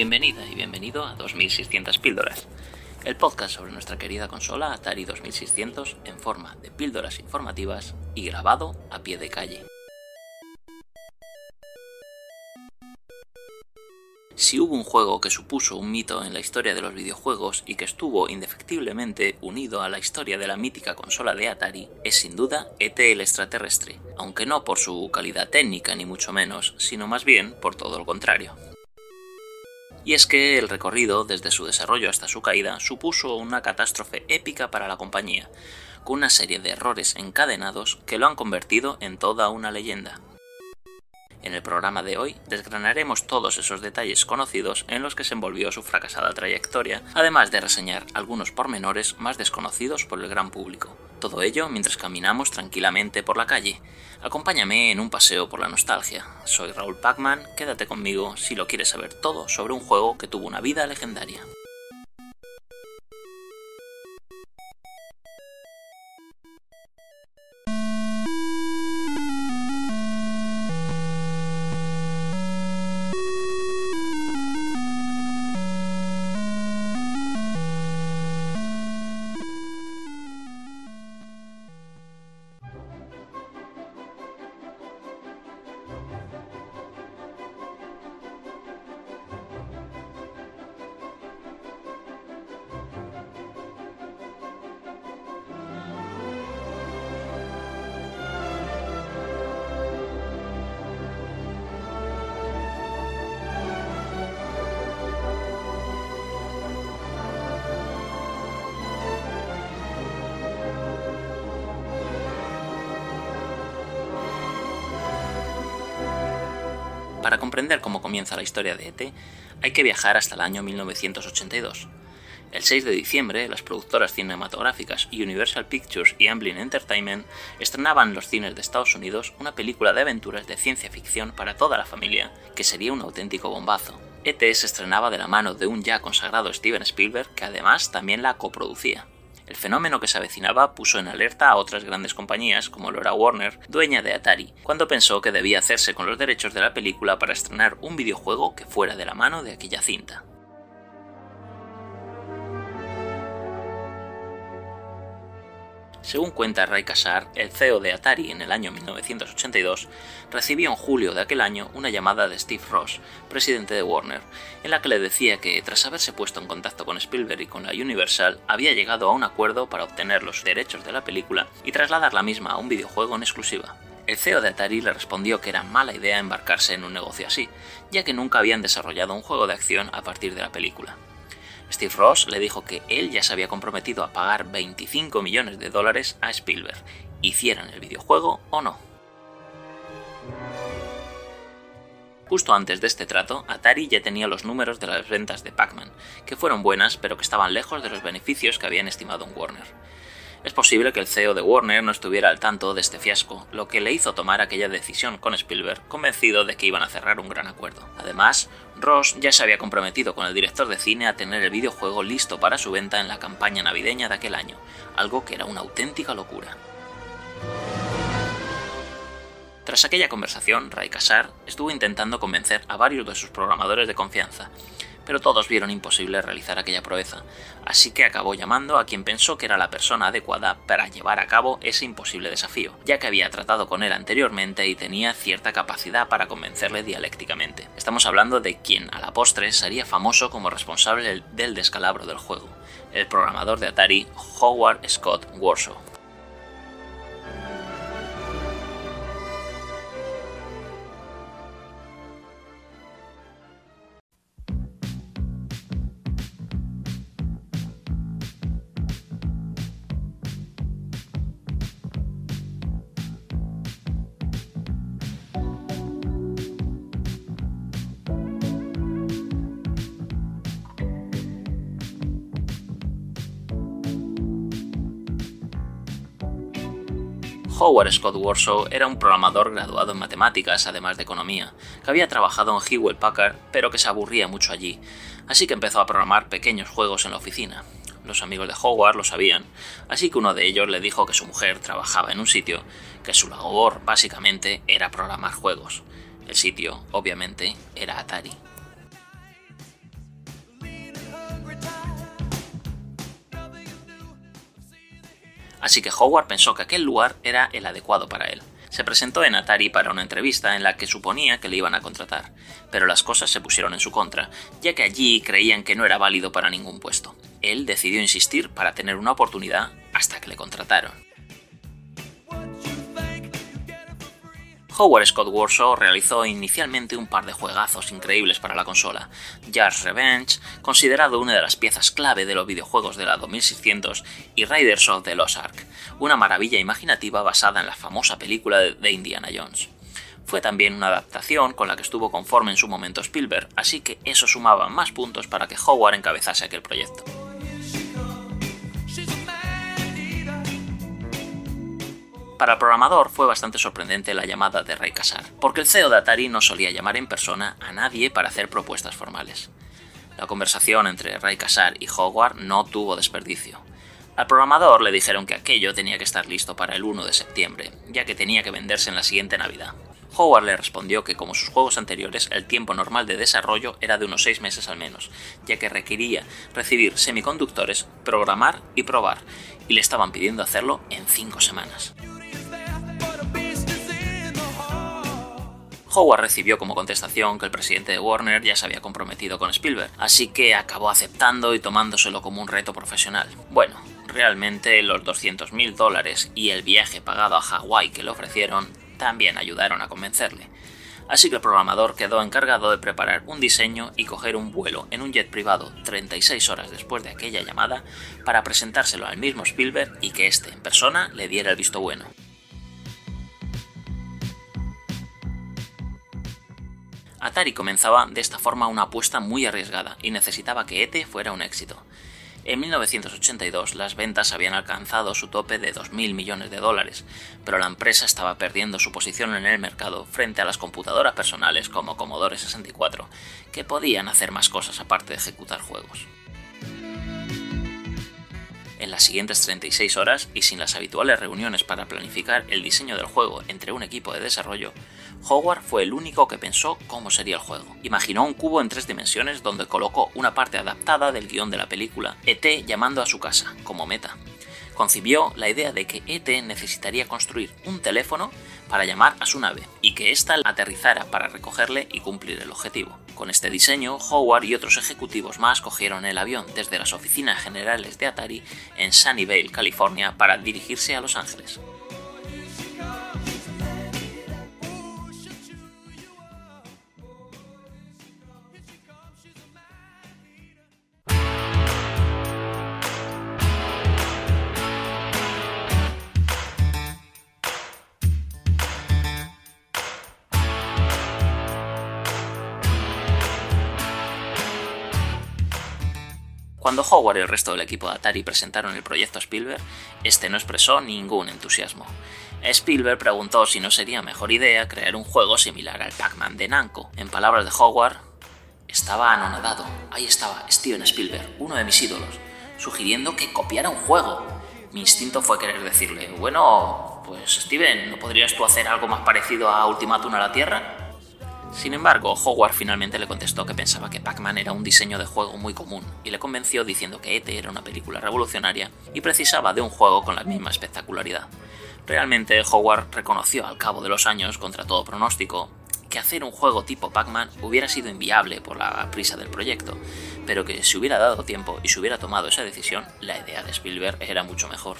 Bienvenida y bienvenido a 2600 píldoras, el podcast sobre nuestra querida consola Atari 2600 en forma de píldoras informativas y grabado a pie de calle. Si hubo un juego que supuso un mito en la historia de los videojuegos y que estuvo indefectiblemente unido a la historia de la mítica consola de Atari, es sin duda ET el extraterrestre, aunque no por su calidad técnica ni mucho menos, sino más bien por todo lo contrario. Y es que el recorrido, desde su desarrollo hasta su caída, supuso una catástrofe épica para la compañía, con una serie de errores encadenados que lo han convertido en toda una leyenda. En el programa de hoy desgranaremos todos esos detalles conocidos en los que se envolvió su fracasada trayectoria, además de reseñar algunos pormenores más desconocidos por el gran público. Todo ello mientras caminamos tranquilamente por la calle. Acompáñame en un paseo por la nostalgia. Soy Raúl Pacman, quédate conmigo si lo quieres saber todo sobre un juego que tuvo una vida legendaria. Comprender cómo comienza la historia de ET, hay que viajar hasta el año 1982. El 6 de diciembre, las productoras cinematográficas Universal Pictures y Amblin Entertainment estrenaban en los cines de Estados Unidos una película de aventuras de ciencia ficción para toda la familia, que sería un auténtico bombazo. ET se estrenaba de la mano de un ya consagrado Steven Spielberg, que además también la coproducía. El fenómeno que se avecinaba puso en alerta a otras grandes compañías como Laura Warner, dueña de Atari, cuando pensó que debía hacerse con los derechos de la película para estrenar un videojuego que fuera de la mano de aquella cinta. Según cuenta Ray Kassar, el CEO de Atari en el año 1982, recibió en julio de aquel año una llamada de Steve Ross, presidente de Warner, en la que le decía que, tras haberse puesto en contacto con Spielberg y con la Universal, había llegado a un acuerdo para obtener los derechos de la película y trasladar la misma a un videojuego en exclusiva. El CEO de Atari le respondió que era mala idea embarcarse en un negocio así, ya que nunca habían desarrollado un juego de acción a partir de la película. Steve Ross le dijo que él ya se había comprometido a pagar 25 millones de dólares a Spielberg, hicieran el videojuego o no. Justo antes de este trato, Atari ya tenía los números de las ventas de Pac-Man, que fueron buenas pero que estaban lejos de los beneficios que habían estimado en Warner. Es posible que el CEO de Warner no estuviera al tanto de este fiasco, lo que le hizo tomar aquella decisión con Spielberg, convencido de que iban a cerrar un gran acuerdo. Además, Ross ya se había comprometido con el director de cine a tener el videojuego listo para su venta en la campaña navideña de aquel año, algo que era una auténtica locura. Tras aquella conversación, Ray Kassar estuvo intentando convencer a varios de sus programadores de confianza, pero todos vieron imposible realizar aquella proeza, así que acabó llamando a quien pensó que era la persona adecuada para llevar a cabo ese imposible desafío, ya que había tratado con él anteriormente y tenía cierta capacidad para convencerle dialécticamente. Estamos hablando de quien a la postre sería famoso como responsable del descalabro del juego, el programador de Atari Howard Scott Warshaw. Howard Scott Warshaw era un programador graduado en matemáticas, además de economía, que había trabajado en Hewlett Packard, pero que se aburría mucho allí, así que empezó a programar pequeños juegos en la oficina. Los amigos de Howard lo sabían, así que uno de ellos le dijo que su mujer trabajaba en un sitio, que su labor básicamente era programar juegos. El sitio, obviamente, era Atari. Así que Howard pensó que aquel lugar era el adecuado para él. Se presentó en Atari para una entrevista en la que suponía que le iban a contratar, pero las cosas se pusieron en su contra, ya que allí creían que no era válido para ningún puesto. Él decidió insistir para tener una oportunidad hasta que le contrataron. Howard Scott Warshaw realizó inicialmente un par de juegazos increíbles para la consola. Jazz Revenge, considerado una de las piezas clave de los videojuegos de la 2600, y Raiders of the Lost Ark, una maravilla imaginativa basada en la famosa película de Indiana Jones. Fue también una adaptación con la que estuvo conforme en su momento Spielberg, así que eso sumaba más puntos para que Howard encabezase aquel proyecto. Para el programador fue bastante sorprendente la llamada de Ray Casar, porque el CEO de Atari no solía llamar en persona a nadie para hacer propuestas formales. La conversación entre Ray Casar y Howard no tuvo desperdicio. Al programador le dijeron que aquello tenía que estar listo para el 1 de septiembre, ya que tenía que venderse en la siguiente Navidad. Howard le respondió que como sus juegos anteriores el tiempo normal de desarrollo era de unos 6 meses al menos, ya que requería recibir semiconductores, programar y probar, y le estaban pidiendo hacerlo en 5 semanas. Howard recibió como contestación que el presidente de Warner ya se había comprometido con Spielberg, así que acabó aceptando y tomándoselo como un reto profesional. Bueno, realmente los 200.000 dólares y el viaje pagado a Hawái que le ofrecieron también ayudaron a convencerle. Así que el programador quedó encargado de preparar un diseño y coger un vuelo en un jet privado 36 horas después de aquella llamada para presentárselo al mismo Spielberg y que éste en persona le diera el visto bueno. Atari comenzaba de esta forma una apuesta muy arriesgada y necesitaba que ET fuera un éxito. En 1982 las ventas habían alcanzado su tope de 2.000 millones de dólares, pero la empresa estaba perdiendo su posición en el mercado frente a las computadoras personales como Commodore 64, que podían hacer más cosas aparte de ejecutar juegos. En las siguientes 36 horas y sin las habituales reuniones para planificar el diseño del juego entre un equipo de desarrollo, Howard fue el único que pensó cómo sería el juego. Imaginó un cubo en tres dimensiones donde colocó una parte adaptada del guion de la película, ET llamando a su casa, como meta. Concibió la idea de que ET necesitaría construir un teléfono para llamar a su nave y que ésta aterrizara para recogerle y cumplir el objetivo. Con este diseño, Howard y otros ejecutivos más cogieron el avión desde las oficinas generales de Atari en Sunnyvale, California, para dirigirse a Los Ángeles. Cuando Howard y el resto del equipo de Atari presentaron el proyecto a Spielberg, este no expresó ningún entusiasmo. Spielberg preguntó si no sería mejor idea crear un juego similar al Pac-Man de Namco. En palabras de Howard, estaba anonadado. Ahí estaba Steven Spielberg, uno de mis ídolos, sugiriendo que copiara un juego. Mi instinto fue querer decirle, bueno, pues Steven, ¿no podrías tú hacer algo más parecido a Ultimatum a la Tierra? Sin embargo, Howard finalmente le contestó que pensaba que Pac-Man era un diseño de juego muy común y le convenció diciendo que ET era una película revolucionaria y precisaba de un juego con la misma espectacularidad. Realmente Howard reconoció al cabo de los años, contra todo pronóstico, que hacer un juego tipo Pac-Man hubiera sido inviable por la prisa del proyecto, pero que si hubiera dado tiempo y se hubiera tomado esa decisión, la idea de Spielberg era mucho mejor.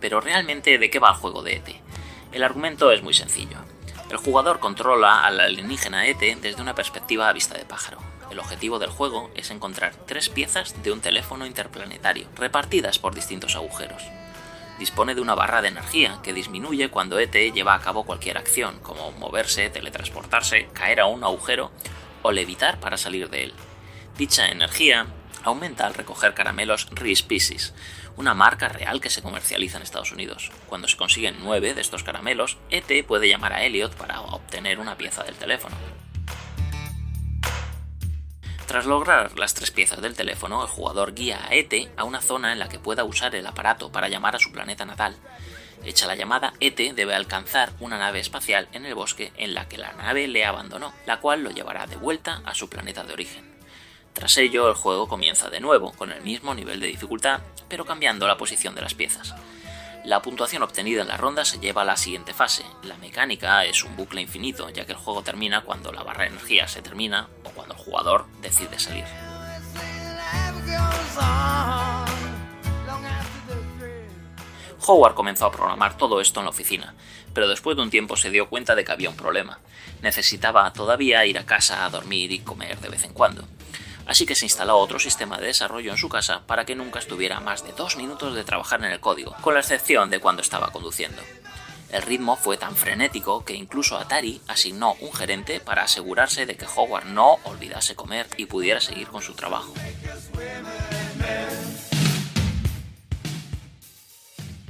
Pero realmente, ¿de qué va el juego de ET? El argumento es muy sencillo. El jugador controla al alienígena ET desde una perspectiva a vista de pájaro. El objetivo del juego es encontrar tres piezas de un teléfono interplanetario, repartidas por distintos agujeros. Dispone de una barra de energía que disminuye cuando ET lleva a cabo cualquier acción, como moverse, teletransportarse, caer a un agujero o levitar para salir de él. Dicha energía aumenta al recoger caramelos Reese Pieces, una marca real que se comercializa en Estados Unidos. Cuando se consiguen nueve de estos caramelos, ET puede llamar a Elliot para obtener una pieza del teléfono. Tras lograr las tres piezas del teléfono, el jugador guía a ET a una zona en la que pueda usar el aparato para llamar a su planeta natal. Hecha la llamada, ET debe alcanzar una nave espacial en el bosque en la que la nave le abandonó, la cual lo llevará de vuelta a su planeta de origen. Tras ello, el juego comienza de nuevo, con el mismo nivel de dificultad, pero cambiando la posición de las piezas. La puntuación obtenida en la ronda se lleva a la siguiente fase. La mecánica es un bucle infinito, ya que el juego termina cuando la barra de energía se termina o cuando el jugador decide salir. Howard comenzó a programar todo esto en la oficina, pero después de un tiempo se dio cuenta de que había un problema. Necesitaba todavía ir a casa a dormir y comer de vez en cuando. Así que se instaló otro sistema de desarrollo en su casa para que nunca estuviera más de dos minutos de trabajar en el código, con la excepción de cuando estaba conduciendo. El ritmo fue tan frenético que incluso Atari asignó un gerente para asegurarse de que Howard no olvidase comer y pudiera seguir con su trabajo.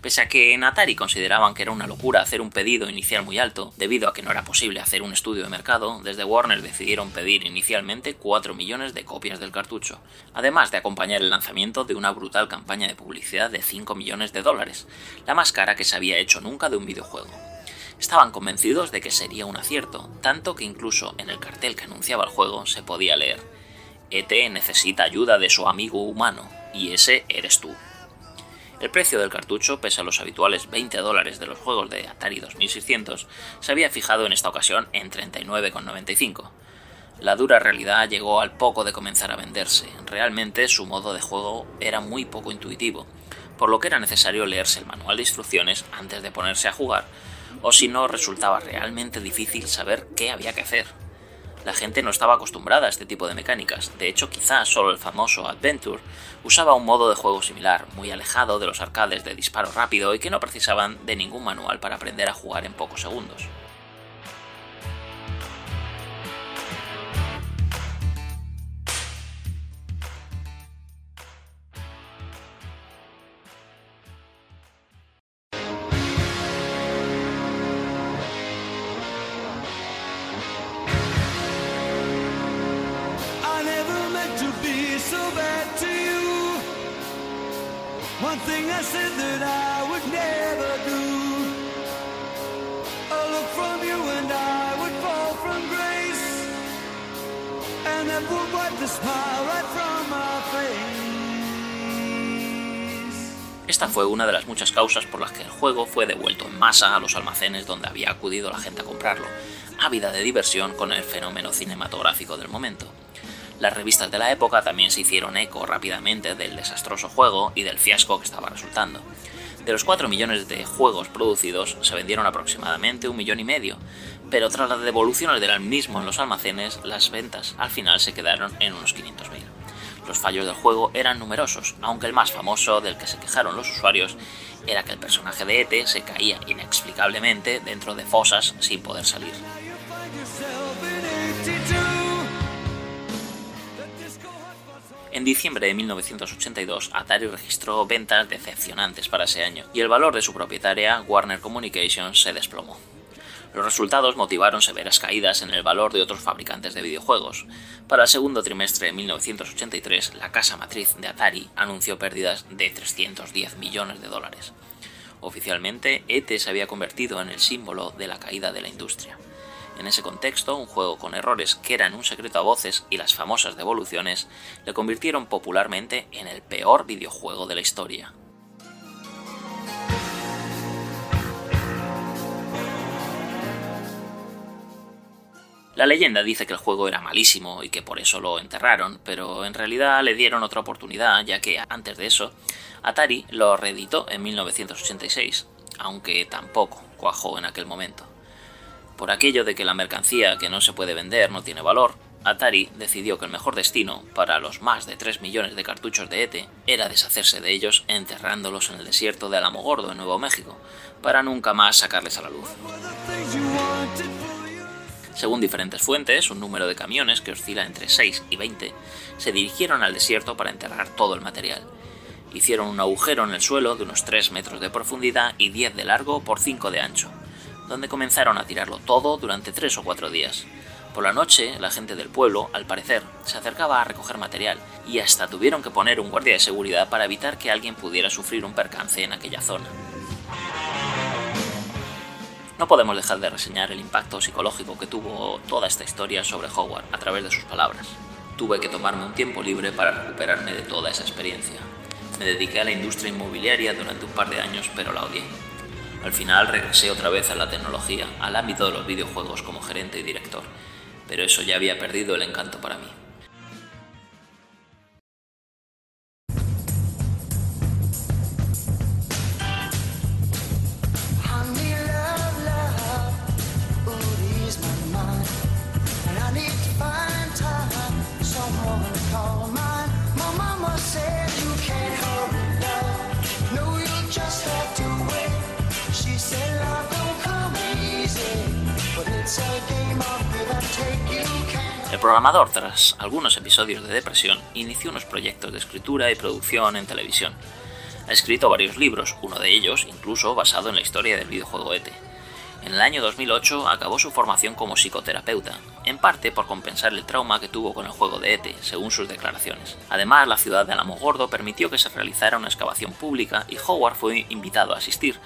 Pese a que en Atari consideraban que era una locura hacer un pedido inicial muy alto, debido a que no era posible hacer un estudio de mercado, desde Warner decidieron pedir inicialmente 4 millones de copias del cartucho, además de acompañar el lanzamiento de una brutal campaña de publicidad de 5 millones de dólares, la más cara que se había hecho nunca de un videojuego. Estaban convencidos de que sería un acierto, tanto que incluso en el cartel que anunciaba el juego se podía leer ET necesita ayuda de su amigo humano, y ese eres tú. El precio del cartucho, pese a los habituales 20 dólares de los juegos de Atari 2600, se había fijado en esta ocasión en 39,95. La dura realidad llegó al poco de comenzar a venderse. Realmente su modo de juego era muy poco intuitivo, por lo que era necesario leerse el manual de instrucciones antes de ponerse a jugar, o si no resultaba realmente difícil saber qué había que hacer. La gente no estaba acostumbrada a este tipo de mecánicas, de hecho quizás solo el famoso Adventure usaba un modo de juego similar, muy alejado de los arcades de disparo rápido y que no precisaban de ningún manual para aprender a jugar en pocos segundos. Esta fue una de las muchas causas por las que el juego fue devuelto en masa a los almacenes donde había acudido la gente a comprarlo, ávida de diversión con el fenómeno cinematográfico del momento. Las revistas de la época también se hicieron eco rápidamente del desastroso juego y del fiasco que estaba resultando. De los 4 millones de juegos producidos se vendieron aproximadamente un millón y medio, pero tras las devoluciones del mismo en los almacenes, las ventas al final se quedaron en unos 500.000. Los fallos del juego eran numerosos, aunque el más famoso del que se quejaron los usuarios era que el personaje de ET se caía inexplicablemente dentro de fosas sin poder salir. En diciembre de 1982, Atari registró ventas decepcionantes para ese año, y el valor de su propietaria, Warner Communications, se desplomó. Los resultados motivaron severas caídas en el valor de otros fabricantes de videojuegos. Para el segundo trimestre de 1983, la casa matriz de Atari anunció pérdidas de 310 millones de dólares. Oficialmente, ET se había convertido en el símbolo de la caída de la industria. En ese contexto, un juego con errores que eran un secreto a voces y las famosas devoluciones le convirtieron popularmente en el peor videojuego de la historia. La leyenda dice que el juego era malísimo y que por eso lo enterraron, pero en realidad le dieron otra oportunidad, ya que antes de eso, Atari lo reeditó en 1986, aunque tampoco cuajó en aquel momento. Por aquello de que la mercancía que no se puede vender no tiene valor, Atari decidió que el mejor destino para los más de 3 millones de cartuchos de ET era deshacerse de ellos enterrándolos en el desierto de Alamogordo, en Nuevo México, para nunca más sacarles a la luz. Según diferentes fuentes, un número de camiones que oscila entre 6 y 20 se dirigieron al desierto para enterrar todo el material. Hicieron un agujero en el suelo de unos 3 metros de profundidad y 10 de largo por 5 de ancho, donde comenzaron a tirarlo todo durante tres o cuatro días. Por la noche, la gente del pueblo, al parecer, se acercaba a recoger material y hasta tuvieron que poner un guardia de seguridad para evitar que alguien pudiera sufrir un percance en aquella zona. No podemos dejar de reseñar el impacto psicológico que tuvo toda esta historia sobre Howard a través de sus palabras. tuve que tomarme un tiempo libre para recuperarme de toda esa experiencia. Me dediqué a la industria inmobiliaria durante un par de años, pero la odié. Al final regresé otra vez a la tecnología, al ámbito de los videojuegos como gerente y director, pero eso ya había perdido el encanto para mí. El programador, tras algunos episodios de depresión, inició unos proyectos de escritura y producción en televisión. Ha escrito varios libros, uno de ellos incluso basado en la historia del videojuego ET. En el año 2008 acabó su formación como psicoterapeuta, en parte por compensar el trauma que tuvo con el juego de ET, según sus declaraciones. Además, la ciudad de Alamogordo permitió que se realizara una excavación pública y Howard fue invitado a asistir,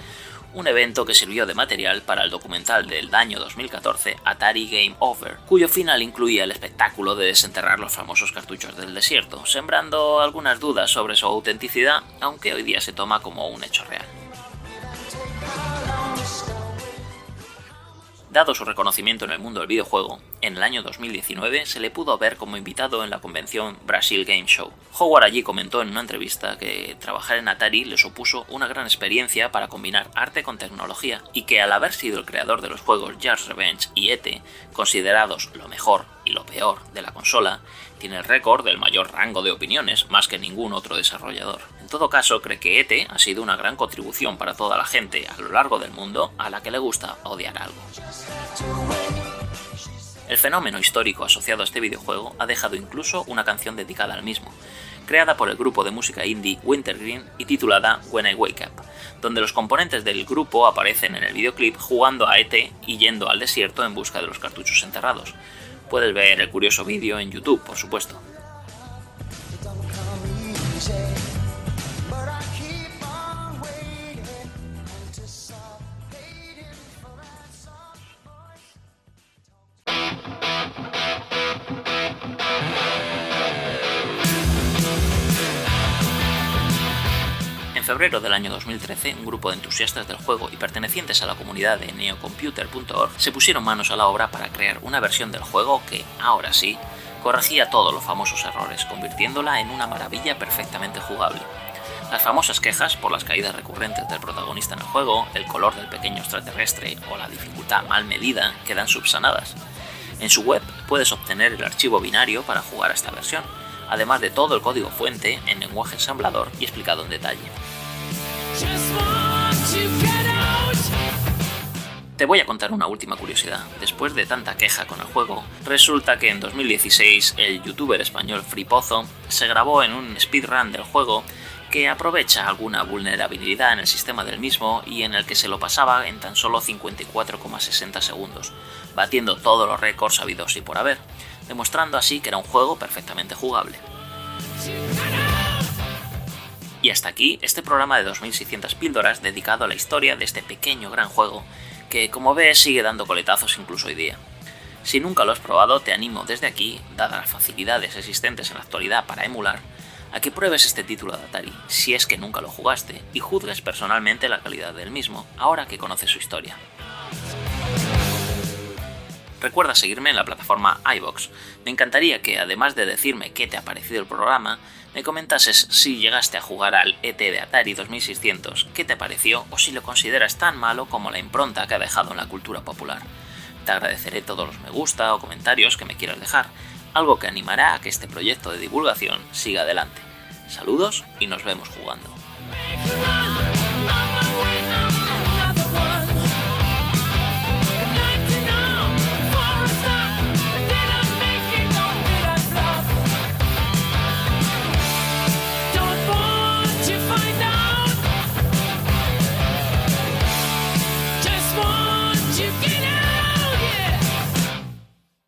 un evento que sirvió de material para el documental del año 2014 Atari Game Over, cuyo final incluía el espectáculo de desenterrar los famosos cartuchos del desierto, sembrando algunas dudas sobre su autenticidad, aunque hoy día se toma como un hecho real. Dado su reconocimiento en el mundo del videojuego, en el año 2019 se le pudo ver como invitado en la convención Brasil Game Show. Howard allí comentó en una entrevista que trabajar en Atari le supuso una gran experiencia para combinar arte con tecnología y que al haber sido el creador de los juegos Jazz Revenge y ET, considerados lo mejor y lo peor de la consola, tiene el récord del mayor rango de opiniones, más que ningún otro desarrollador. Todo caso, cree que ET ha sido una gran contribución para toda la gente a lo largo del mundo a la que le gusta odiar algo. El fenómeno histórico asociado a este videojuego ha dejado incluso una canción dedicada al mismo, creada por el grupo de música indie Wintergreen y titulada When I Wake Up, donde los componentes del grupo aparecen en el videoclip jugando a ET y yendo al desierto en busca de los cartuchos enterrados. Puedes ver el curioso vídeo en YouTube, por supuesto. En febrero del año 2013, un grupo de entusiastas del juego y pertenecientes a la comunidad de neocomputer.org se pusieron manos a la obra para crear una versión del juego que, ahora sí, corregía todos los famosos errores, convirtiéndola en una maravilla perfectamente jugable. Las famosas quejas por las caídas recurrentes del protagonista en el juego, el color del pequeño extraterrestre o la dificultad mal medida quedan subsanadas. En su web puedes obtener el archivo binario para jugar a esta versión, además de todo el código fuente en lenguaje ensamblador y explicado en detalle. Te voy a contar una última curiosidad. Después de tanta queja con el juego, resulta que en 2016 el youtuber español Fripozo se grabó en un speedrun del juego que aprovecha alguna vulnerabilidad en el sistema del mismo y en el que se lo pasaba en tan solo 54,60 segundos, batiendo todos los récords habidos y por haber, demostrando así que era un juego perfectamente jugable. Y hasta aquí este programa de 2600 píldoras dedicado a la historia de este pequeño gran juego que como ves sigue dando coletazos incluso hoy día. Si nunca lo has probado, te animo desde aquí, dadas las facilidades existentes en la actualidad para emular, a que pruebes este título de Atari, si es que nunca lo jugaste, y juzgues personalmente la calidad del mismo, ahora que conoces su historia. Recuerda seguirme en la plataforma iBox. Me encantaría que, además de decirme qué te ha parecido el programa, me comentases si llegaste a jugar al ET de Atari 2600, qué te pareció o si lo consideras tan malo como la impronta que ha dejado en la cultura popular. Te agradeceré todos los me gusta o comentarios que me quieras dejar, algo que animará a que este proyecto de divulgación siga adelante. Saludos y nos vemos jugando.